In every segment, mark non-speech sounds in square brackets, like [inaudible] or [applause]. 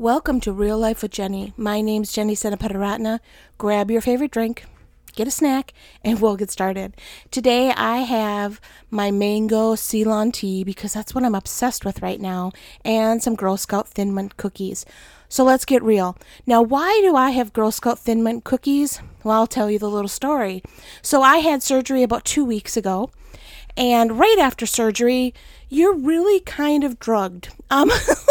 Welcome to Real Life with Jenny. My name's Jenny Senapataratna. Grab your favorite drink, get a snack, and we'll get started. Today I have my mango Ceylon tea because that's what I'm obsessed with right now, and some Girl Scout Thin Mint cookies. So let's get real. Now, why do I have Girl Scout Thin Mint cookies? Well, I'll tell you the little story. So I had surgery about two weeks ago, and right after surgery, you're really kind of drugged. Um, [laughs]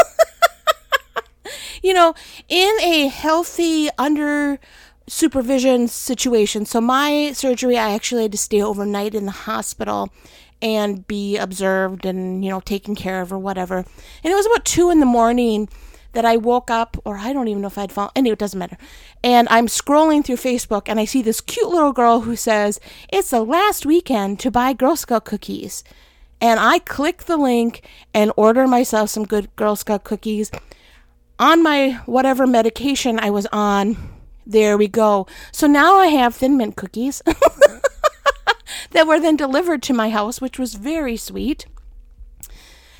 you know, in a healthy, under supervision situation. So, my surgery, I actually had to stay overnight in the hospital and be observed and, you know, taken care of or whatever. And it was about two in the morning that I woke up, or I don't even know if I'd fallen. Anyway, it doesn't matter. And I'm scrolling through Facebook and I see this cute little girl who says, It's the last weekend to buy Girl Scout cookies. And I click the link and order myself some good Girl Scout cookies on my whatever medication I was on. There we go. So now I have Thin Mint cookies [laughs] that were then delivered to my house, which was very sweet.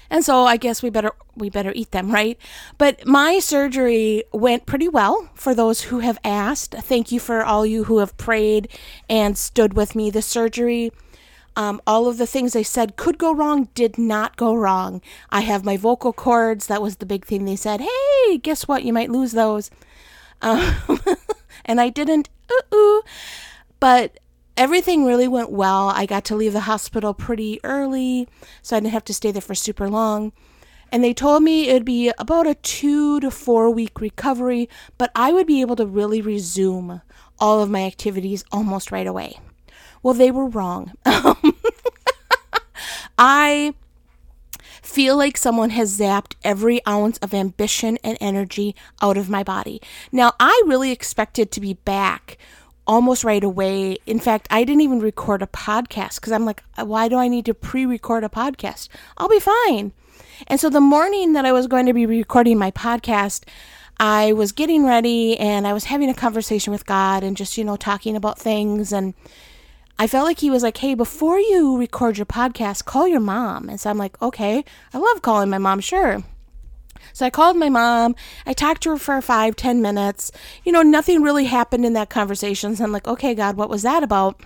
And so I guess we better we better eat them, right? But my surgery went pretty well for those who have asked. Thank you for all you who have prayed and stood with me. The surgery um, all of the things they said could go wrong did not go wrong. I have my vocal cords. That was the big thing. They said, hey, guess what? You might lose those. Um, [laughs] and I didn't. Uh-uh. But everything really went well. I got to leave the hospital pretty early, so I didn't have to stay there for super long. And they told me it'd be about a two to four week recovery, but I would be able to really resume all of my activities almost right away. Well, they were wrong. [laughs] I feel like someone has zapped every ounce of ambition and energy out of my body. Now, I really expected to be back almost right away. In fact, I didn't even record a podcast because I'm like, uh, why do I need to pre record a podcast? I'll be fine. And so the morning that I was going to be recording my podcast, I was getting ready and I was having a conversation with God and just, you know, talking about things and I felt like he was like, hey, before you record your podcast, call your mom. And so I'm like, okay, I love calling my mom, sure. So I called my mom. I talked to her for five, ten minutes. You know, nothing really happened in that conversation. So I'm like, okay, God, what was that about?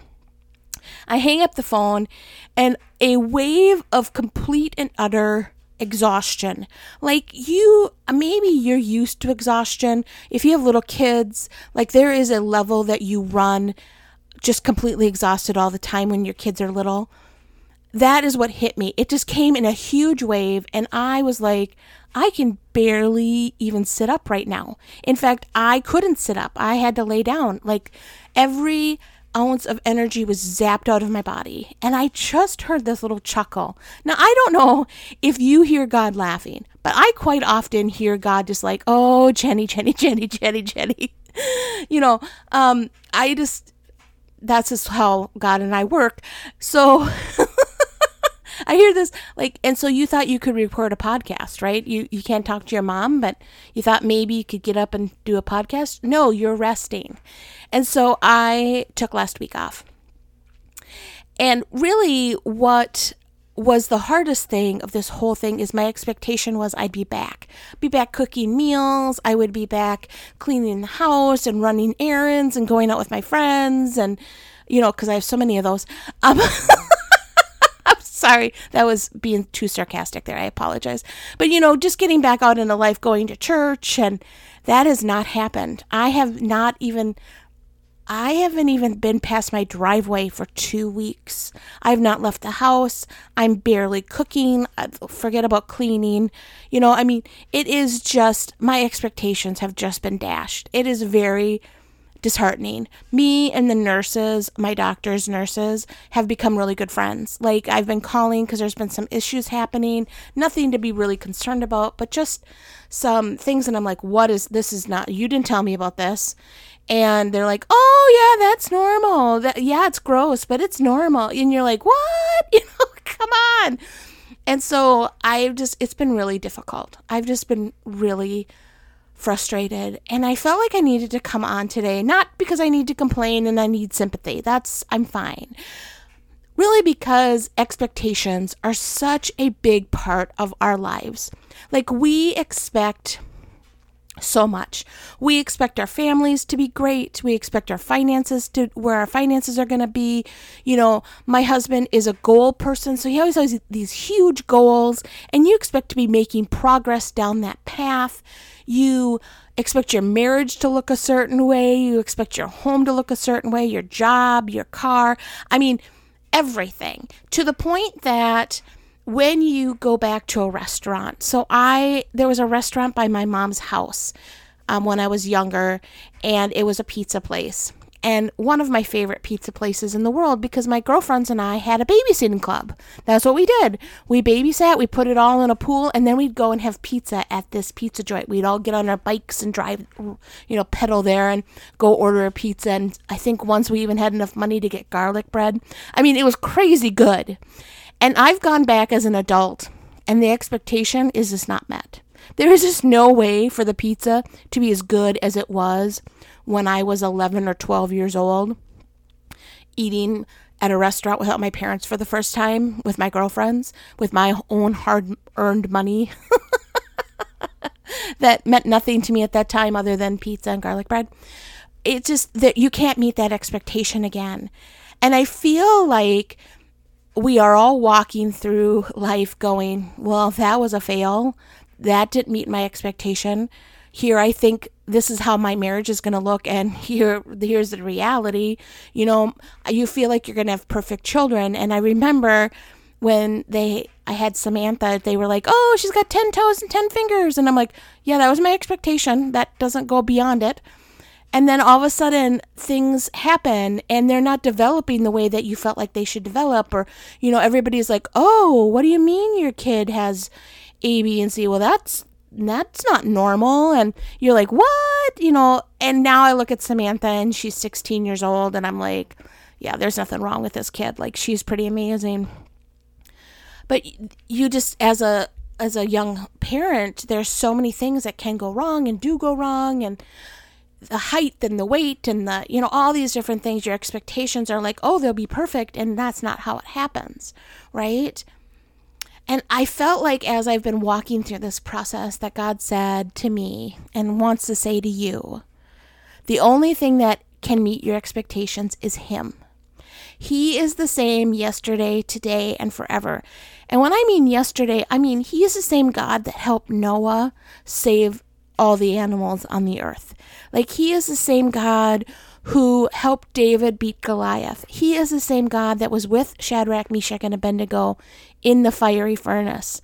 I hang up the phone and a wave of complete and utter exhaustion. Like you, maybe you're used to exhaustion. If you have little kids, like there is a level that you run just completely exhausted all the time when your kids are little. That is what hit me. It just came in a huge wave, and I was like, I can barely even sit up right now. In fact, I couldn't sit up. I had to lay down. Like every ounce of energy was zapped out of my body. And I just heard this little chuckle. Now, I don't know if you hear God laughing, but I quite often hear God just like, oh, Jenny, Jenny, Jenny, Jenny, Jenny. [laughs] you know, um, I just, that's just how God and I work. So [laughs] I hear this like and so you thought you could record a podcast, right? You you can't talk to your mom, but you thought maybe you could get up and do a podcast? No, you're resting. And so I took last week off. And really what was the hardest thing of this whole thing is my expectation was I'd be back. Be back cooking meals, I would be back cleaning the house and running errands and going out with my friends and you know, cuz I have so many of those. Um [laughs] I'm sorry, that was being too sarcastic there. I apologize. But you know, just getting back out into life, going to church and that has not happened. I have not even I haven't even been past my driveway for two weeks. I've not left the house. I'm barely cooking. Forget about cleaning. You know, I mean, it is just, my expectations have just been dashed. It is very disheartening. Me and the nurses, my doctor's nurses, have become really good friends. Like, I've been calling because there's been some issues happening. Nothing to be really concerned about, but just some things. And I'm like, what is this? Is not, you didn't tell me about this and they're like, "Oh yeah, that's normal. That yeah, it's gross, but it's normal." And you're like, "What? [laughs] You know, come on." And so I've just it's been really difficult. I've just been really frustrated and I felt like I needed to come on today, not because I need to complain and I need sympathy. That's I'm fine. Really because expectations are such a big part of our lives. Like we expect so much. We expect our families to be great. We expect our finances to where our finances are going to be. You know, my husband is a goal person, so he always has these huge goals, and you expect to be making progress down that path. You expect your marriage to look a certain way. You expect your home to look a certain way, your job, your car. I mean, everything to the point that when you go back to a restaurant. So I there was a restaurant by my mom's house um, when I was younger, and it was a pizza place. And one of my favorite pizza places in the world because my girlfriends and I had a babysitting club. That's what we did. We babysat, we put it all in a pool, and then we'd go and have pizza at this pizza joint. We'd all get on our bikes and drive, you know, pedal there and go order a pizza. And I think once we even had enough money to get garlic bread. I mean, it was crazy good. And I've gone back as an adult, and the expectation is just not met. There is just no way for the pizza to be as good as it was when I was 11 or 12 years old, eating at a restaurant without my parents for the first time, with my girlfriends, with my own hard earned money. [laughs] that meant nothing to me at that time other than pizza and garlic bread. It's just that you can't meet that expectation again. And I feel like we are all walking through life going, well, that was a fail. That didn't meet my expectation. Here, I think this is how my marriage is going to look, and here, here's the reality. You know, you feel like you're going to have perfect children. And I remember when they, I had Samantha, they were like, oh, she's got 10 toes and 10 fingers. And I'm like, yeah, that was my expectation. That doesn't go beyond it and then all of a sudden things happen and they're not developing the way that you felt like they should develop or you know everybody's like oh what do you mean your kid has a b and c? Well that's that's not normal. And you're like what? You know and now i look at samantha and she's 16 years old and i'm like yeah there's nothing wrong with this kid. Like she's pretty amazing. But you just as a as a young parent there's so many things that can go wrong and do go wrong and the height and the weight and the you know all these different things your expectations are like oh they'll be perfect and that's not how it happens right and i felt like as i've been walking through this process that god said to me and wants to say to you the only thing that can meet your expectations is him he is the same yesterday, today, and forever. And when I mean yesterday, I mean he is the same God that helped Noah save all the animals on the earth. Like he is the same God who helped David beat Goliath. He is the same God that was with Shadrach, Meshach, and Abednego in the fiery furnace.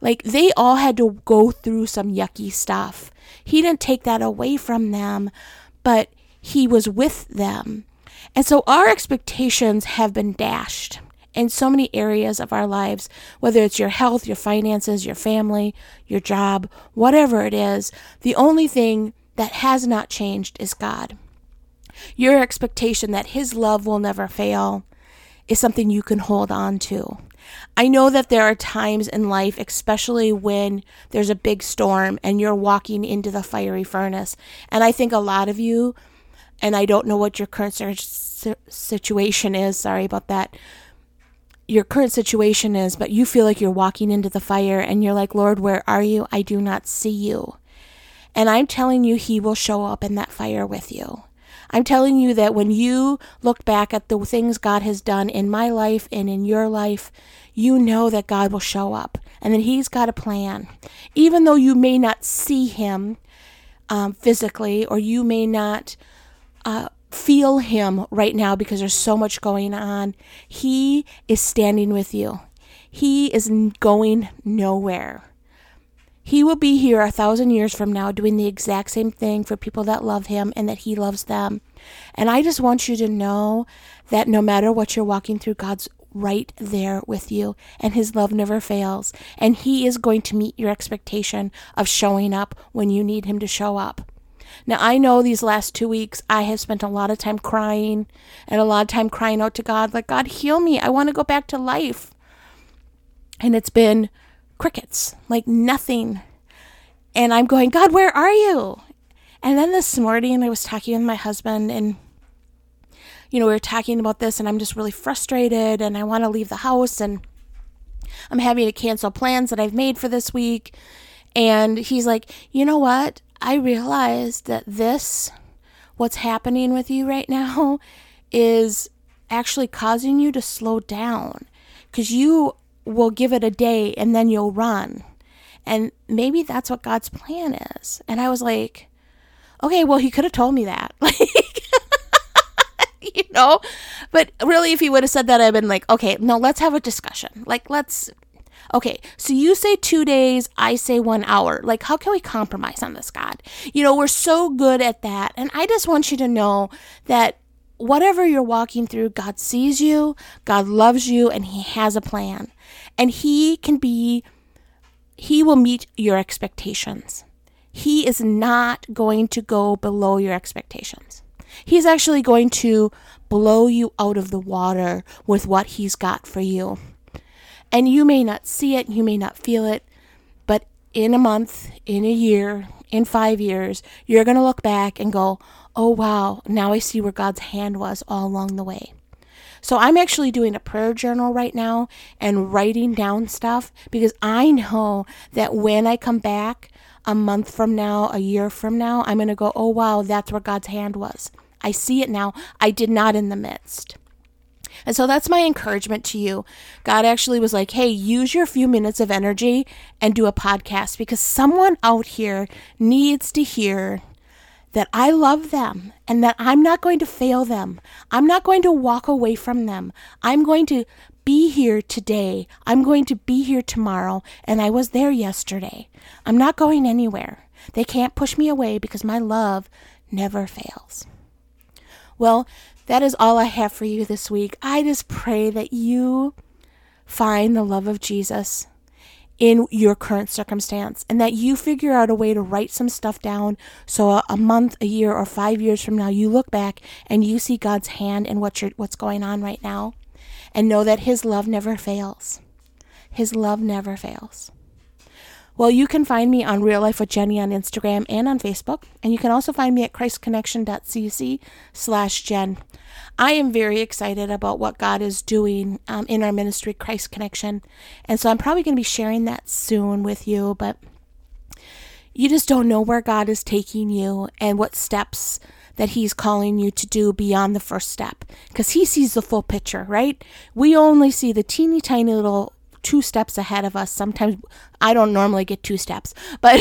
Like they all had to go through some yucky stuff. He didn't take that away from them, but he was with them. And so our expectations have been dashed in so many areas of our lives, whether it's your health, your finances, your family, your job, whatever it is, the only thing that has not changed is God. Your expectation that His love will never fail is something you can hold on to. I know that there are times in life, especially when there's a big storm and you're walking into the fiery furnace. And I think a lot of you, and I don't know what your current situation is, sorry about that, your current situation is, but you feel like you're walking into the fire and you're like, Lord, where are you? I do not see you. And I'm telling you, He will show up in that fire with you. I'm telling you that when you look back at the things God has done in my life and in your life, you know that God will show up and that He's got a plan. Even though you may not see Him um, physically or you may not uh, feel Him right now because there's so much going on. He is standing with you, He is going nowhere. He will be here a thousand years from now doing the exact same thing for people that love Him and that He loves them. And I just want you to know that no matter what you're walking through, God's right there with you, and His love never fails. And He is going to meet your expectation of showing up when you need Him to show up. Now, I know these last two weeks I have spent a lot of time crying and a lot of time crying out to God, like, God, heal me. I want to go back to life. And it's been crickets, like nothing. And I'm going, God, where are you? And then this morning I was talking with my husband and you know, we were talking about this and I'm just really frustrated and I want to leave the house and I'm having to cancel plans that I've made for this week. And he's like, you know what? I realized that this, what's happening with you right now, [laughs] is actually causing you to slow down because you will give it a day and then you'll run. And maybe that's what God's plan is. And I was like, okay, well, he could have told me that. [laughs] Like, [laughs] you know? But really, if he would have said that, I'd been like, okay, no, let's have a discussion. Like, let's. Okay, so you say two days, I say one hour. Like, how can we compromise on this, God? You know, we're so good at that. And I just want you to know that whatever you're walking through, God sees you, God loves you, and He has a plan. And He can be, He will meet your expectations. He is not going to go below your expectations. He's actually going to blow you out of the water with what He's got for you. And you may not see it, you may not feel it, but in a month, in a year, in five years, you're going to look back and go, oh, wow, now I see where God's hand was all along the way. So I'm actually doing a prayer journal right now and writing down stuff because I know that when I come back a month from now, a year from now, I'm going to go, oh, wow, that's where God's hand was. I see it now. I did not in the midst. And so that's my encouragement to you. God actually was like, hey, use your few minutes of energy and do a podcast because someone out here needs to hear that I love them and that I'm not going to fail them. I'm not going to walk away from them. I'm going to be here today. I'm going to be here tomorrow. And I was there yesterday. I'm not going anywhere. They can't push me away because my love never fails. Well, that is all I have for you this week. I just pray that you find the love of Jesus in your current circumstance and that you figure out a way to write some stuff down. So a, a, month a year or 5 years from now you look back and you see God's hand in what you're, what's going on right now and know that his love never fails. His love never fails well, you can find me on Real Life with Jenny on Instagram and on Facebook, and you can also find me at christconnection.cc slash Jen. I am very excited about what God is doing um, in our ministry, Christ Connection, and so I'm probably going to be sharing that soon with you, but you just don't know where God is taking you and what steps that he's calling you to do beyond the first step because he sees the full picture, right? We only see the teeny tiny little two steps ahead of us. Sometimes I don't normally get two steps, but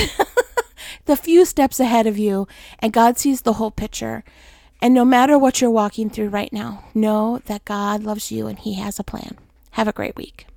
[laughs] the few steps ahead of you, and God sees the whole picture. And no matter what you're walking through right now, know that God loves you and He has a plan. Have a great week.